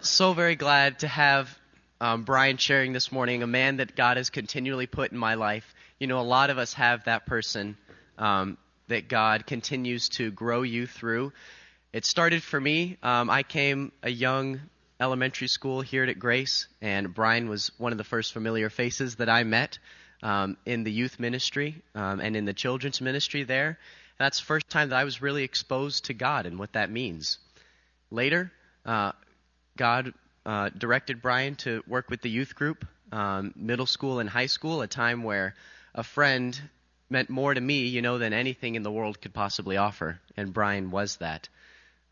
so very glad to have um, Brian sharing this morning, a man that God has continually put in my life. You know, a lot of us have that person um, that God continues to grow you through. It started for me. Um, I came a young elementary school here at Grace, and Brian was one of the first familiar faces that I met um, in the youth ministry um, and in the children's ministry there. And that's the first time that I was really exposed to God and what that means. Later, uh, God uh, directed Brian to work with the youth group, um, middle school and high school, a time where a friend meant more to me, you know, than anything in the world could possibly offer, and Brian was that.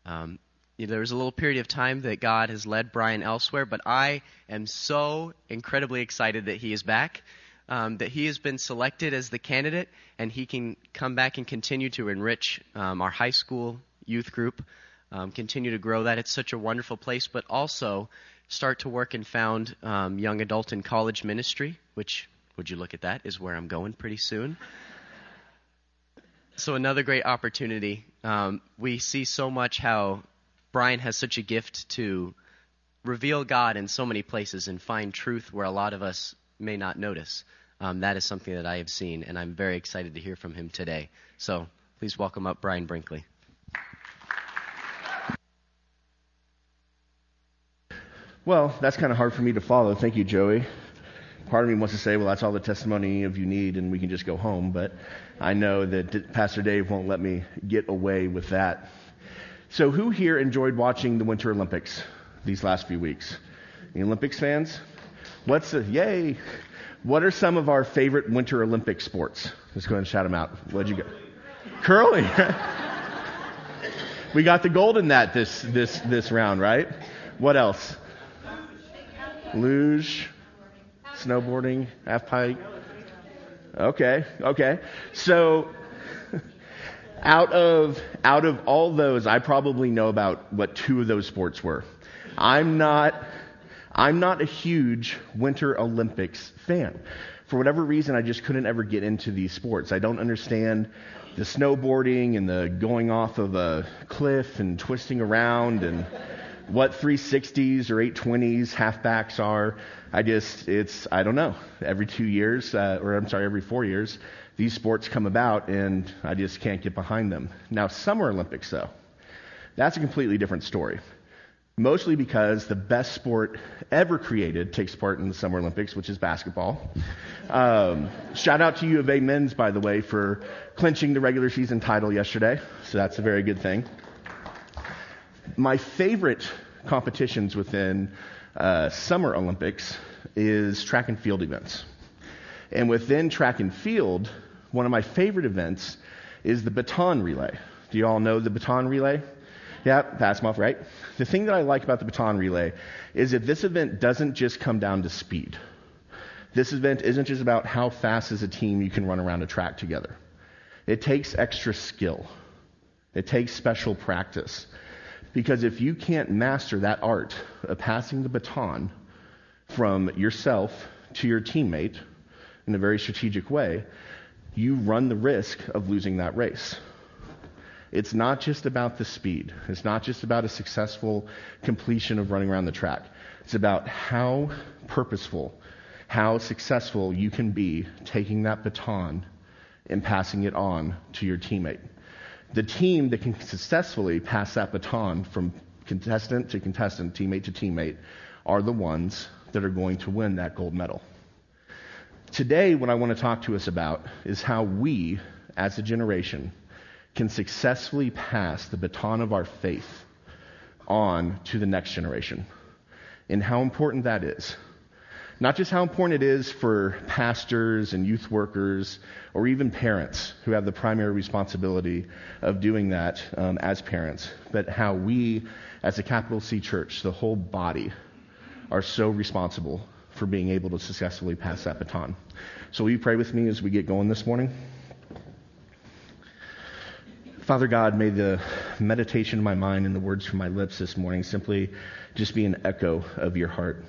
Um, you know, there was a little period of time that God has led Brian elsewhere, but I am so incredibly excited that he is back, um, that he has been selected as the candidate, and he can come back and continue to enrich um, our high school youth group um, continue to grow that. It's such a wonderful place, but also start to work and found um, young adult and college ministry, which, would you look at that, is where I'm going pretty soon. So, another great opportunity. Um, we see so much how Brian has such a gift to reveal God in so many places and find truth where a lot of us may not notice. Um, that is something that I have seen, and I'm very excited to hear from him today. So, please welcome up Brian Brinkley. Well, that's kind of hard for me to follow. Thank you, Joey. Part of me wants to say, well, that's all the testimony of you need, and we can just go home. But I know that Pastor Dave won't let me get away with that. So, who here enjoyed watching the Winter Olympics these last few weeks? The Olympics fans? What's the, yay? What are some of our favorite Winter Olympic sports? Let's go ahead and shout them out. What'd you get? Curling. we got the gold in that this, this, this round, right? What else? Luge, snowboarding, half pipe. Okay, okay. So out of out of all those, I probably know about what two of those sports were. I'm not I'm not a huge Winter Olympics fan. For whatever reason, I just couldn't ever get into these sports. I don't understand the snowboarding and the going off of a cliff and twisting around and what 360s or 820s halfbacks are. I just, it's, I don't know. Every two years, uh, or I'm sorry, every four years, these sports come about and I just can't get behind them. Now, Summer Olympics, though, that's a completely different story. Mostly because the best sport ever created takes part in the Summer Olympics, which is basketball. Um, shout out to U of A men's, by the way, for clinching the regular season title yesterday. So that's a very good thing my favorite competitions within uh, Summer Olympics is track and field events. And within track and field, one of my favorite events is the baton relay. Do you all know the baton relay? Yeah, pass them off, right? The thing that I like about the baton relay is that this event doesn't just come down to speed. This event isn't just about how fast as a team you can run around a track together. It takes extra skill. It takes special practice. Because if you can't master that art of passing the baton from yourself to your teammate in a very strategic way, you run the risk of losing that race. It's not just about the speed. It's not just about a successful completion of running around the track. It's about how purposeful, how successful you can be taking that baton and passing it on to your teammate the team that can successfully pass that baton from contestant to contestant, teammate to teammate, are the ones that are going to win that gold medal. Today, what I want to talk to us about is how we, as a generation, can successfully pass the baton of our faith on to the next generation, and how important that is. Not just how important it is for pastors and youth workers or even parents who have the primary responsibility of doing that um, as parents, but how we, as a capital C church, the whole body, are so responsible for being able to successfully pass that baton. So, will you pray with me as we get going this morning? Father God, may the meditation of my mind and the words from my lips this morning simply just be an echo of your heart.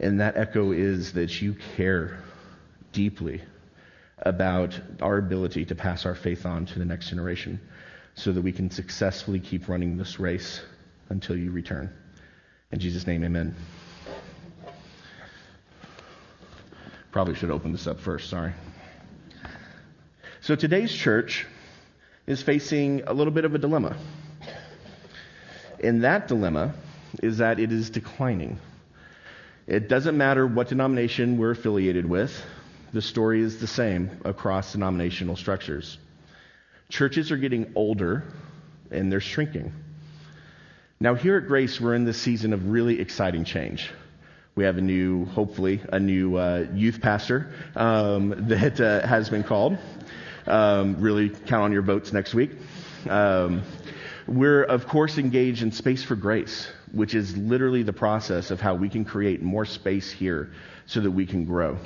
And that echo is that you care deeply about our ability to pass our faith on to the next generation so that we can successfully keep running this race until you return. In Jesus' name, amen. Probably should open this up first, sorry. So today's church is facing a little bit of a dilemma. And that dilemma is that it is declining. It doesn't matter what denomination we're affiliated with, the story is the same across denominational structures. Churches are getting older and they're shrinking. Now, here at Grace, we're in this season of really exciting change. We have a new, hopefully, a new uh, youth pastor um, that uh, has been called. Um, really count on your votes next week. Um, we're, of course, engaged in Space for Grace, which is literally the process of how we can create more space here so that we can grow.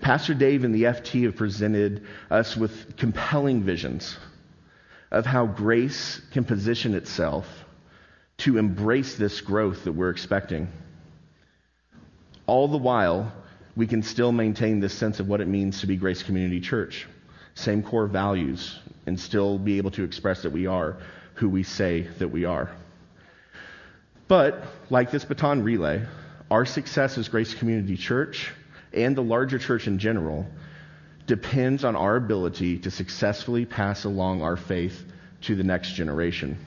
Pastor Dave and the FT have presented us with compelling visions of how grace can position itself to embrace this growth that we're expecting. All the while, we can still maintain this sense of what it means to be Grace Community Church. Same core values, and still be able to express that we are who we say that we are. But, like this baton relay, our success as Grace Community Church and the larger church in general depends on our ability to successfully pass along our faith to the next generation.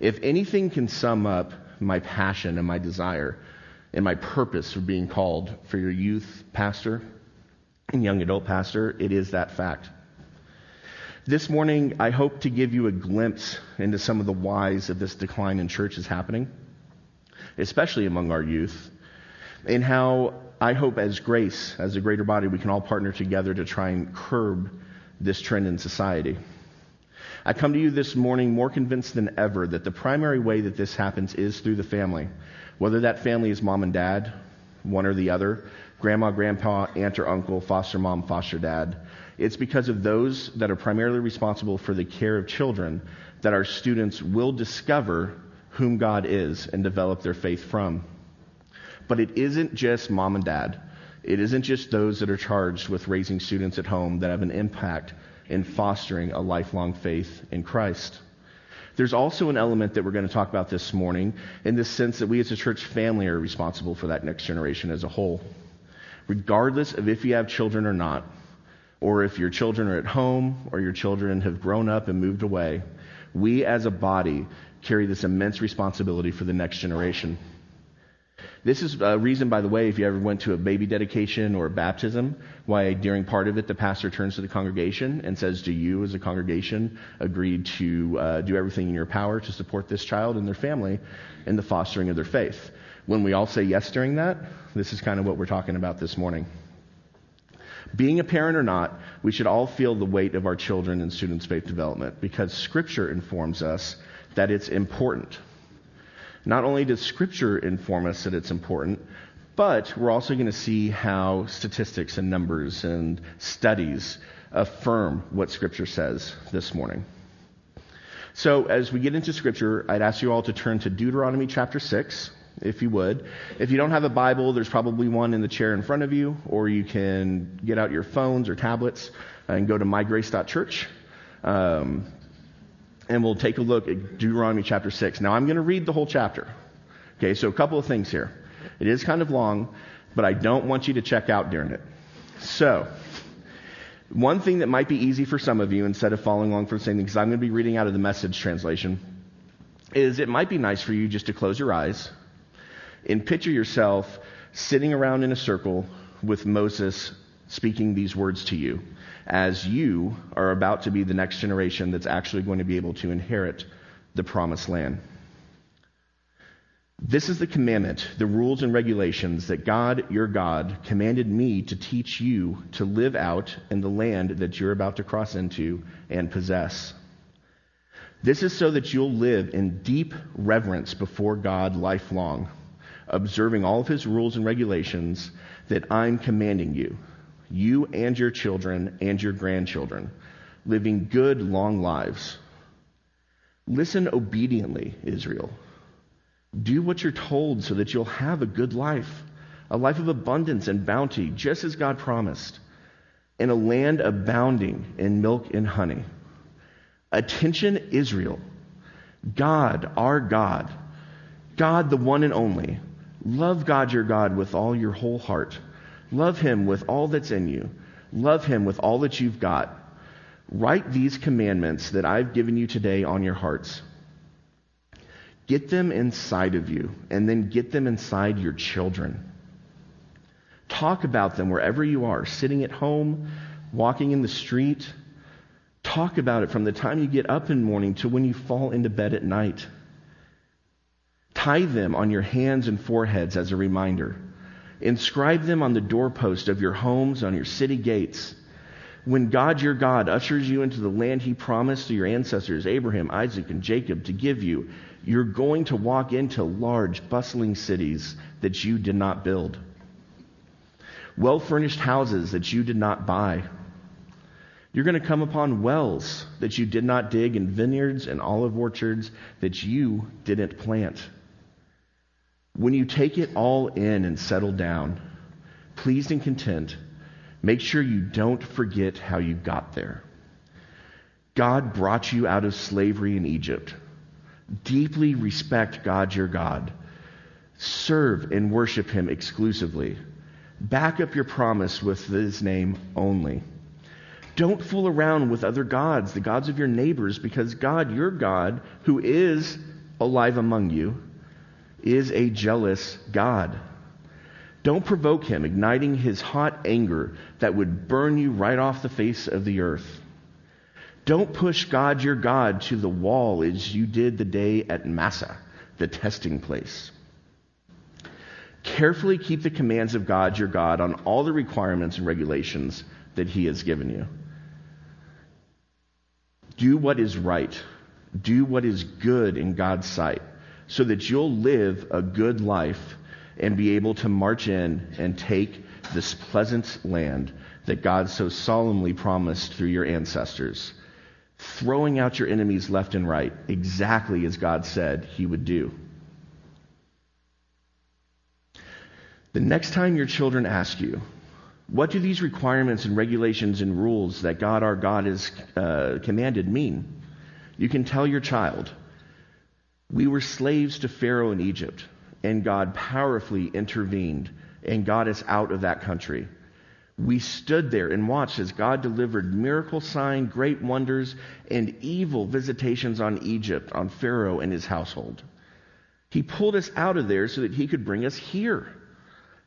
If anything can sum up my passion and my desire and my purpose for being called for your youth pastor and young adult pastor, it is that fact. This morning, I hope to give you a glimpse into some of the whys of this decline in church is happening, especially among our youth, and how I hope as grace, as a greater body, we can all partner together to try and curb this trend in society. I come to you this morning more convinced than ever that the primary way that this happens is through the family. Whether that family is mom and dad, one or the other, grandma, grandpa, aunt or uncle, foster mom, foster dad. It's because of those that are primarily responsible for the care of children that our students will discover whom God is and develop their faith from. But it isn't just mom and dad. It isn't just those that are charged with raising students at home that have an impact in fostering a lifelong faith in Christ. There's also an element that we're going to talk about this morning in the sense that we as a church family are responsible for that next generation as a whole. Regardless of if you have children or not, or if your children are at home or your children have grown up and moved away, we as a body carry this immense responsibility for the next generation. This is a reason, by the way, if you ever went to a baby dedication or a baptism, why during part of it the pastor turns to the congregation and says, Do you, as a congregation, agree to uh, do everything in your power to support this child and their family in the fostering of their faith? When we all say yes during that, this is kind of what we're talking about this morning. Being a parent or not, we should all feel the weight of our children and students' faith development because Scripture informs us that it's important. Not only does Scripture inform us that it's important, but we're also going to see how statistics and numbers and studies affirm what Scripture says this morning. So, as we get into Scripture, I'd ask you all to turn to Deuteronomy chapter 6, if you would. If you don't have a Bible, there's probably one in the chair in front of you, or you can get out your phones or tablets and go to mygrace.church. Um, and we'll take a look at Deuteronomy chapter 6. Now, I'm going to read the whole chapter. Okay, so a couple of things here. It is kind of long, but I don't want you to check out during it. So, one thing that might be easy for some of you, instead of following along for the same thing, because I'm going to be reading out of the message translation, is it might be nice for you just to close your eyes and picture yourself sitting around in a circle with Moses speaking these words to you as you are about to be the next generation that's actually going to be able to inherit the promised land. This is the commandment, the rules and regulations that God, your God, commanded me to teach you to live out in the land that you're about to cross into and possess. This is so that you'll live in deep reverence before God lifelong, observing all of his rules and regulations that I'm commanding you you and your children and your grandchildren, living good, long lives. Listen obediently, Israel. Do what you're told so that you'll have a good life, a life of abundance and bounty, just as God promised, in a land abounding in milk and honey. Attention, Israel. God, our God, God, the one and only. Love God your God with all your whole heart. Love him with all that's in you. Love him with all that you've got. Write these commandments that I've given you today on your hearts. Get them inside of you, and then get them inside your children. Talk about them wherever you are, sitting at home, walking in the street. Talk about it from the time you get up in the morning to when you fall into bed at night. Tie them on your hands and foreheads as a reminder. Inscribe them on the doorpost of your homes, on your city gates. When God your God ushers you into the land he promised to your ancestors, Abraham, Isaac, and Jacob, to give you, you're going to walk into large, bustling cities that you did not build, well furnished houses that you did not buy. You're going to come upon wells that you did not dig, and vineyards and olive orchards that you didn't plant. When you take it all in and settle down, pleased and content, make sure you don't forget how you got there. God brought you out of slavery in Egypt. Deeply respect God your God. Serve and worship him exclusively. Back up your promise with his name only. Don't fool around with other gods, the gods of your neighbors, because God, your God, who is alive among you, is a jealous God. Don't provoke him, igniting his hot anger that would burn you right off the face of the earth. Don't push God your God to the wall as you did the day at Massah, the testing place. Carefully keep the commands of God your God on all the requirements and regulations that he has given you. Do what is right. Do what is good in God's sight so that you'll live a good life and be able to march in and take this pleasant land that God so solemnly promised through your ancestors, throwing out your enemies left and right, exactly as God said he would do. The next time your children ask you, what do these requirements and regulations and rules that God our God has uh, commanded mean? You can tell your child, we were slaves to Pharaoh in Egypt, and God powerfully intervened and got us out of that country. We stood there and watched as God delivered miracle sign, great wonders, and evil visitations on Egypt, on Pharaoh and his household. He pulled us out of there so that he could bring us here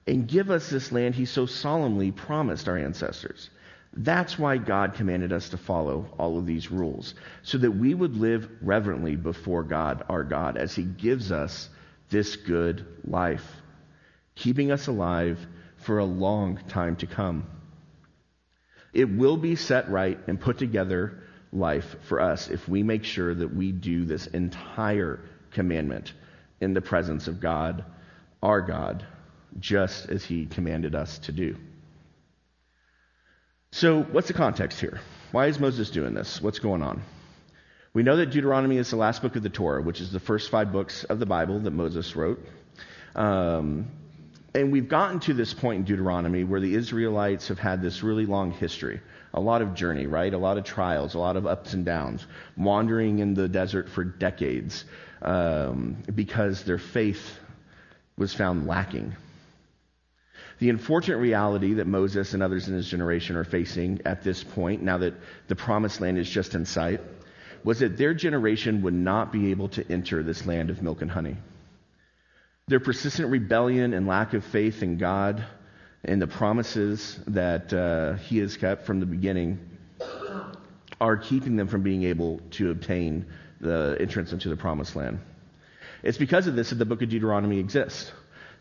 and give us this land he so solemnly promised our ancestors. That's why God commanded us to follow all of these rules, so that we would live reverently before God, our God, as He gives us this good life, keeping us alive for a long time to come. It will be set right and put together life for us if we make sure that we do this entire commandment in the presence of God, our God, just as He commanded us to do. So, what's the context here? Why is Moses doing this? What's going on? We know that Deuteronomy is the last book of the Torah, which is the first five books of the Bible that Moses wrote. Um, and we've gotten to this point in Deuteronomy where the Israelites have had this really long history. A lot of journey, right? A lot of trials, a lot of ups and downs, wandering in the desert for decades um, because their faith was found lacking. The unfortunate reality that Moses and others in his generation are facing at this point, now that the promised land is just in sight, was that their generation would not be able to enter this land of milk and honey. Their persistent rebellion and lack of faith in God and the promises that uh, He has kept from the beginning are keeping them from being able to obtain the entrance into the promised land. It's because of this that the book of Deuteronomy exists.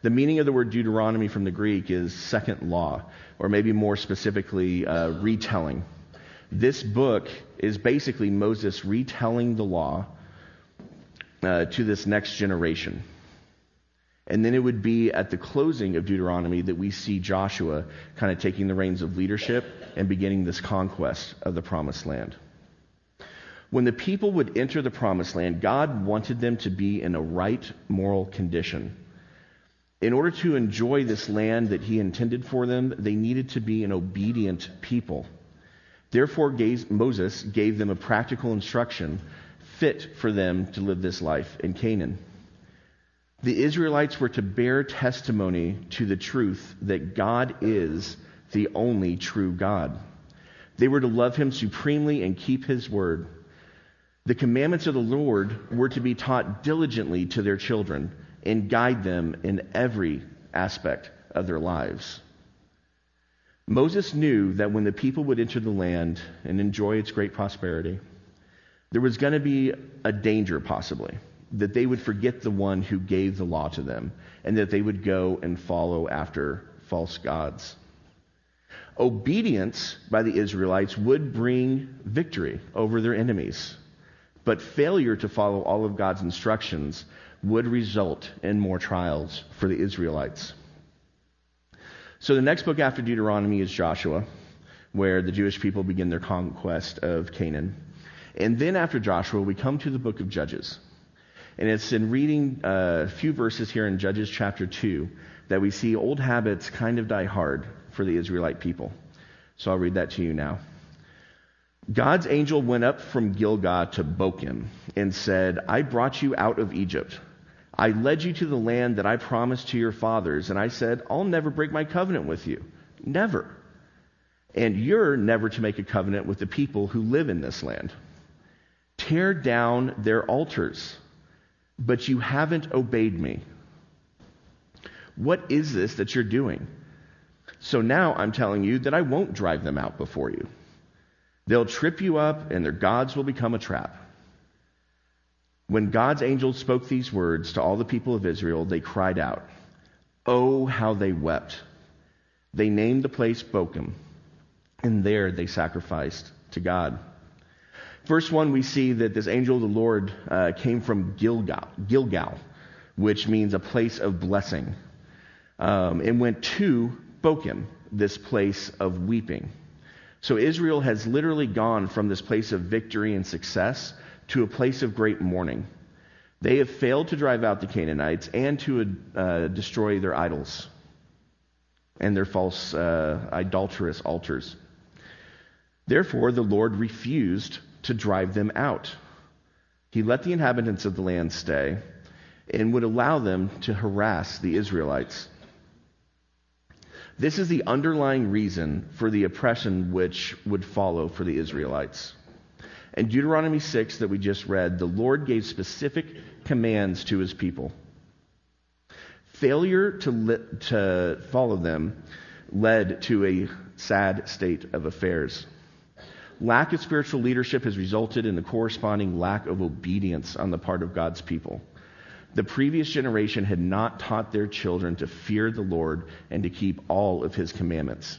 The meaning of the word Deuteronomy from the Greek is second law, or maybe more specifically, uh, retelling. This book is basically Moses retelling the law uh, to this next generation. And then it would be at the closing of Deuteronomy that we see Joshua kind of taking the reins of leadership and beginning this conquest of the promised land. When the people would enter the promised land, God wanted them to be in a right moral condition. In order to enjoy this land that he intended for them, they needed to be an obedient people. Therefore, Moses gave them a practical instruction fit for them to live this life in Canaan. The Israelites were to bear testimony to the truth that God is the only true God. They were to love him supremely and keep his word. The commandments of the Lord were to be taught diligently to their children and guide them in every aspect of their lives. Moses knew that when the people would enter the land and enjoy its great prosperity, there was going to be a danger, possibly, that they would forget the one who gave the law to them and that they would go and follow after false gods. Obedience by the Israelites would bring victory over their enemies. But failure to follow all of God's instructions would result in more trials for the Israelites. So the next book after Deuteronomy is Joshua, where the Jewish people begin their conquest of Canaan. And then after Joshua, we come to the book of Judges. And it's in reading uh, a few verses here in Judges chapter 2 that we see old habits kind of die hard for the Israelite people. So I'll read that to you now. God's angel went up from Gilgal to Bochim and said, I brought you out of Egypt. I led you to the land that I promised to your fathers, and I said, I'll never break my covenant with you. Never. And you're never to make a covenant with the people who live in this land. Tear down their altars, but you haven't obeyed me. What is this that you're doing? So now I'm telling you that I won't drive them out before you. They'll trip you up, and their gods will become a trap. When God's angel spoke these words to all the people of Israel, they cried out, Oh, how they wept. They named the place Bochim, and there they sacrificed to God. Verse 1, we see that this angel of the Lord uh, came from Gilgal, Gilgal, which means a place of blessing, um, and went to Bochim, this place of weeping. So Israel has literally gone from this place of victory and success to a place of great mourning. They have failed to drive out the Canaanites and to uh, destroy their idols and their false uh, idolatrous altars. Therefore, the Lord refused to drive them out. He let the inhabitants of the land stay and would allow them to harass the Israelites. This is the underlying reason for the oppression which would follow for the Israelites. In Deuteronomy 6 that we just read, the Lord gave specific commands to his people. Failure to, li- to follow them led to a sad state of affairs. Lack of spiritual leadership has resulted in the corresponding lack of obedience on the part of God's people. The previous generation had not taught their children to fear the Lord and to keep all of his commandments.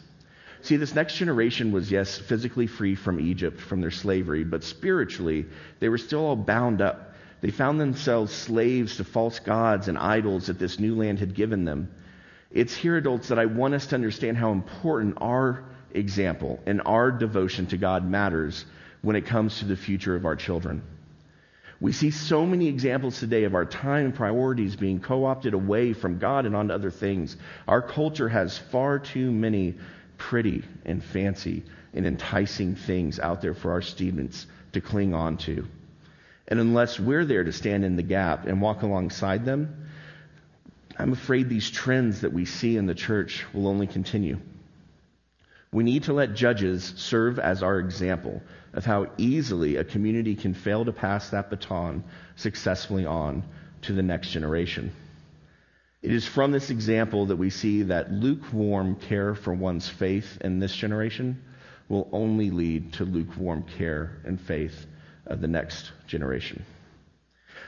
See, this next generation was, yes, physically free from Egypt, from their slavery, but spiritually, they were still all bound up. They found themselves slaves to false gods and idols that this new land had given them. It's here, adults, that I want us to understand how important our example and our devotion to God matters when it comes to the future of our children. We see so many examples today of our time and priorities being co opted away from God and onto other things. Our culture has far too many pretty and fancy and enticing things out there for our students to cling on to. And unless we're there to stand in the gap and walk alongside them, I'm afraid these trends that we see in the church will only continue. We need to let judges serve as our example of how easily a community can fail to pass that baton successfully on to the next generation. It is from this example that we see that lukewarm care for one's faith in this generation will only lead to lukewarm care and faith of the next generation.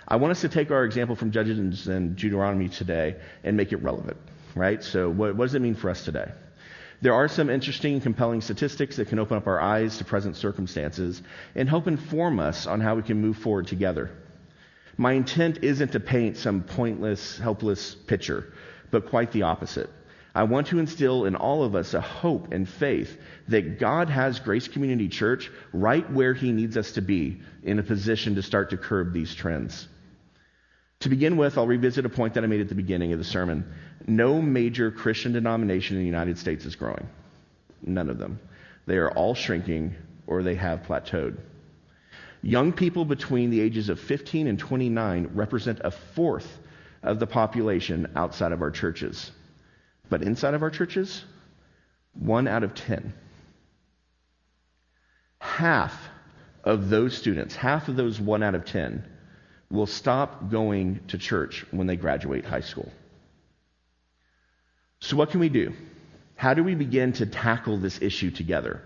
I want us to take our example from Judges and Deuteronomy today and make it relevant, right? So, what, what does it mean for us today? There are some interesting and compelling statistics that can open up our eyes to present circumstances and help inform us on how we can move forward together. My intent isn't to paint some pointless, helpless picture, but quite the opposite. I want to instill in all of us a hope and faith that God has Grace Community Church right where He needs us to be in a position to start to curb these trends. To begin with, I'll revisit a point that I made at the beginning of the sermon. No major Christian denomination in the United States is growing. None of them. They are all shrinking or they have plateaued. Young people between the ages of 15 and 29 represent a fourth of the population outside of our churches. But inside of our churches, one out of ten. Half of those students, half of those one out of ten, will stop going to church when they graduate high school. So, what can we do? How do we begin to tackle this issue together?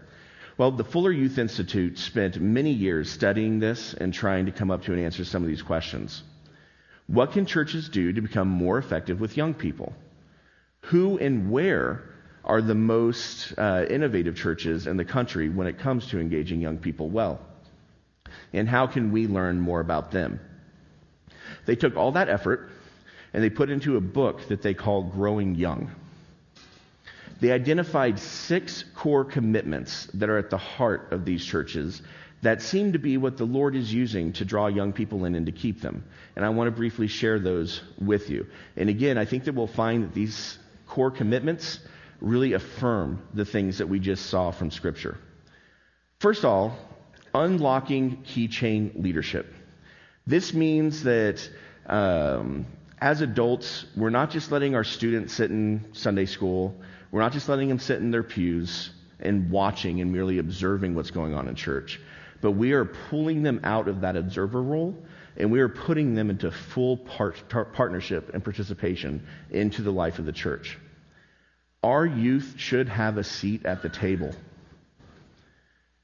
Well, the Fuller Youth Institute spent many years studying this and trying to come up to an answer to some of these questions. What can churches do to become more effective with young people? Who and where are the most uh, innovative churches in the country when it comes to engaging young people well? And how can we learn more about them? They took all that effort and they put into a book that they call Growing Young. They identified six core commitments that are at the heart of these churches that seem to be what the Lord is using to draw young people in and to keep them. And I want to briefly share those with you. And again, I think that we'll find that these core commitments really affirm the things that we just saw from Scripture. First of all, unlocking keychain leadership. This means that um, as adults, we're not just letting our students sit in Sunday school, we're not just letting them sit in their pews and watching and merely observing what's going on in church, but we are pulling them out of that observer role and we are putting them into full part, partnership and participation into the life of the church. Our youth should have a seat at the table.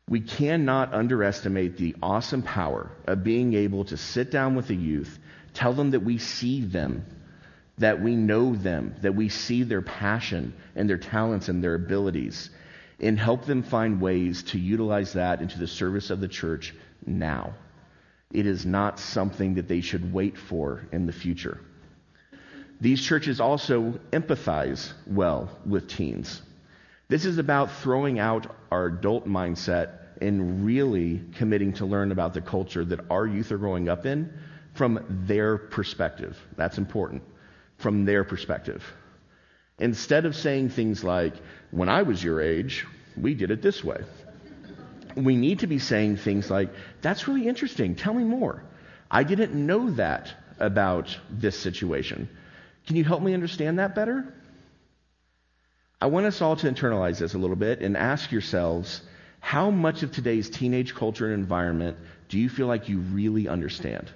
We cannot underestimate the awesome power of being able to sit down with the youth, tell them that we see them, that we know them, that we see their passion and their talents and their abilities, and help them find ways to utilize that into the service of the church now. It is not something that they should wait for in the future. These churches also empathize well with teens. This is about throwing out our adult mindset and really committing to learn about the culture that our youth are growing up in from their perspective. That's important. From their perspective. Instead of saying things like, when I was your age, we did it this way. We need to be saying things like, that's really interesting. Tell me more. I didn't know that about this situation. Can you help me understand that better? I want us all to internalize this a little bit and ask yourselves how much of today's teenage culture and environment do you feel like you really understand?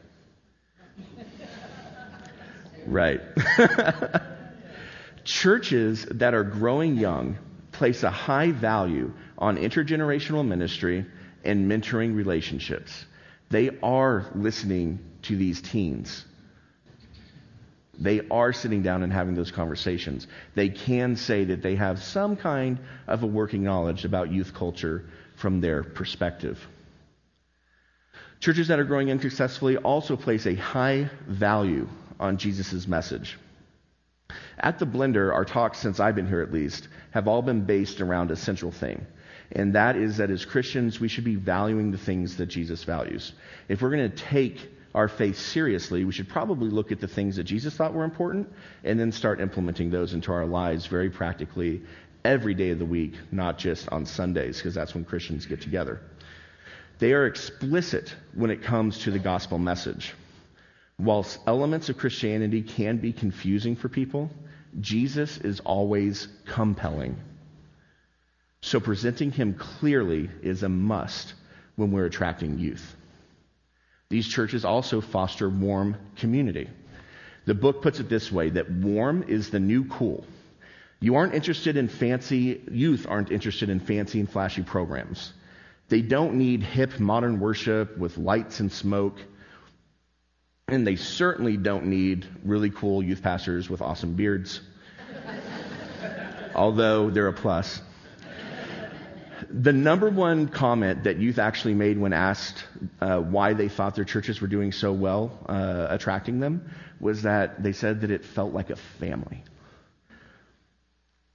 Right. Churches that are growing young place a high value on intergenerational ministry and mentoring relationships. They are listening to these teens. They are sitting down and having those conversations. They can say that they have some kind of a working knowledge about youth culture from their perspective. Churches that are growing unsuccessfully also place a high value on Jesus' message. At the Blender, our talks, since I've been here at least, have all been based around a central thing. And that is that as Christians, we should be valuing the things that Jesus values. If we're going to take our faith seriously, we should probably look at the things that Jesus thought were important and then start implementing those into our lives very practically every day of the week, not just on Sundays, because that's when Christians get together. They are explicit when it comes to the gospel message. Whilst elements of Christianity can be confusing for people, Jesus is always compelling. So presenting him clearly is a must when we're attracting youth. These churches also foster warm community. The book puts it this way that warm is the new cool. You aren't interested in fancy, youth aren't interested in fancy and flashy programs. They don't need hip modern worship with lights and smoke. And they certainly don't need really cool youth pastors with awesome beards. Although they're a plus. The number one comment that youth actually made when asked uh, why they thought their churches were doing so well uh, attracting them was that they said that it felt like a family.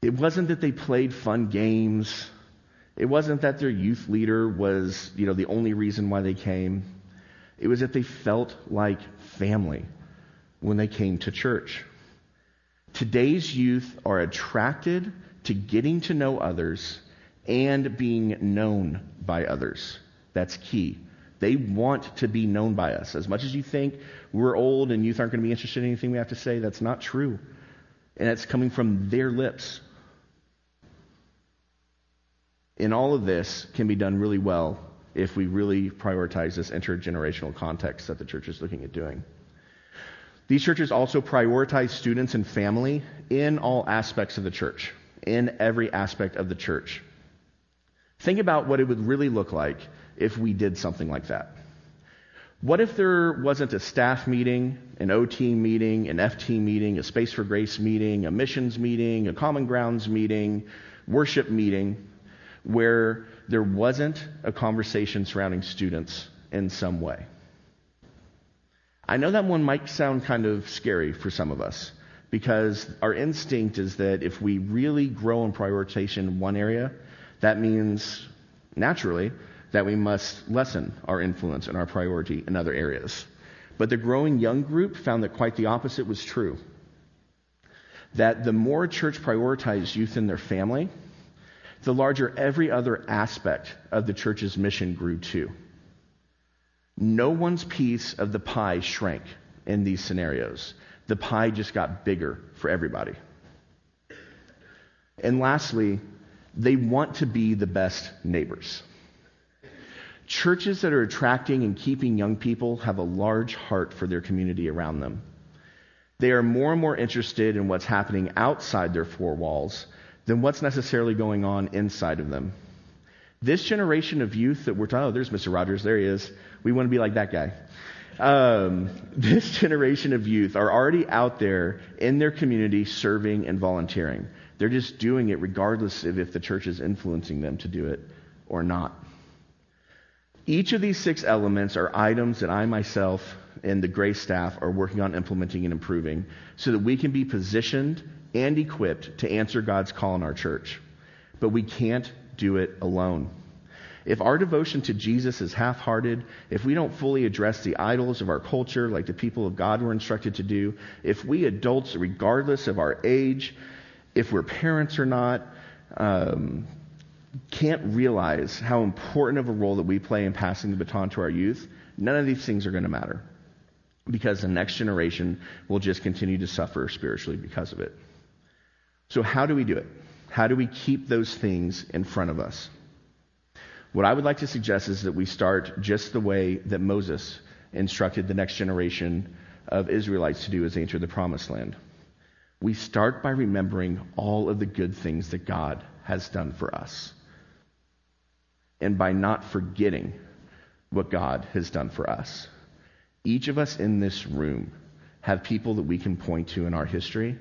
It wasn't that they played fun games. It wasn't that their youth leader was, you know, the only reason why they came. It was that they felt like family when they came to church. Today's youth are attracted to getting to know others and being known by others. That's key. They want to be known by us. As much as you think we're old and youth aren't going to be interested in anything we have to say, that's not true. And it's coming from their lips. And all of this can be done really well if we really prioritize this intergenerational context that the church is looking at doing. These churches also prioritize students and family in all aspects of the church, in every aspect of the church. Think about what it would really look like if we did something like that. What if there wasn't a staff meeting, an OT meeting, an FT meeting, a Space for Grace meeting, a missions meeting, a Common Grounds meeting, worship meeting, where there wasn't a conversation surrounding students in some way? I know that one might sound kind of scary for some of us because our instinct is that if we really grow in prioritization in one area, that means naturally that we must lessen our influence and our priority in other areas. But the growing young group found that quite the opposite was true. That the more church prioritized youth in their family, the larger every other aspect of the church's mission grew too. No one's piece of the pie shrank in these scenarios. The pie just got bigger for everybody. And lastly, they want to be the best neighbors. Churches that are attracting and keeping young people have a large heart for their community around them. They are more and more interested in what's happening outside their four walls than what's necessarily going on inside of them. This generation of youth that we're talking, oh, there's Mr. Rogers, there he is. We want to be like that guy. Um, this generation of youth are already out there in their community serving and volunteering. They're just doing it regardless of if the church is influencing them to do it or not. Each of these six elements are items that I myself and the Grace staff are working on implementing and improving so that we can be positioned and equipped to answer God's call in our church. But we can't do it alone. If our devotion to Jesus is half hearted, if we don't fully address the idols of our culture like the people of God were instructed to do, if we adults, regardless of our age, if we're parents or not, um, can't realize how important of a role that we play in passing the baton to our youth, none of these things are going to matter. Because the next generation will just continue to suffer spiritually because of it. So, how do we do it? How do we keep those things in front of us? What I would like to suggest is that we start just the way that Moses instructed the next generation of Israelites to do as they enter the promised land. We start by remembering all of the good things that God has done for us. And by not forgetting what God has done for us. Each of us in this room have people that we can point to in our history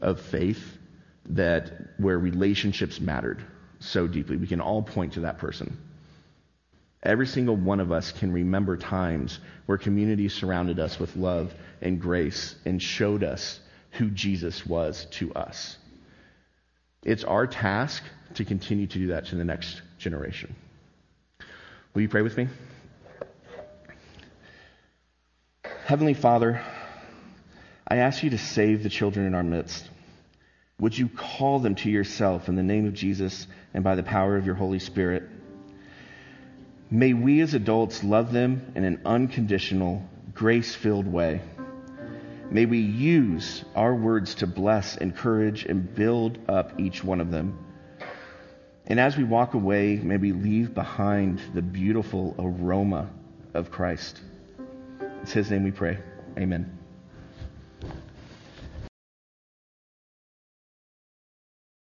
of faith that where relationships mattered so deeply. We can all point to that person. Every single one of us can remember times where community surrounded us with love and grace and showed us who Jesus was to us. It's our task to continue to do that to the next generation. Will you pray with me? Heavenly Father, I ask you to save the children in our midst. Would you call them to yourself in the name of Jesus and by the power of your Holy Spirit? May we as adults love them in an unconditional, grace filled way. May we use our words to bless, encourage, and build up each one of them. And as we walk away, may we leave behind the beautiful aroma of Christ. It's His name we pray. Amen.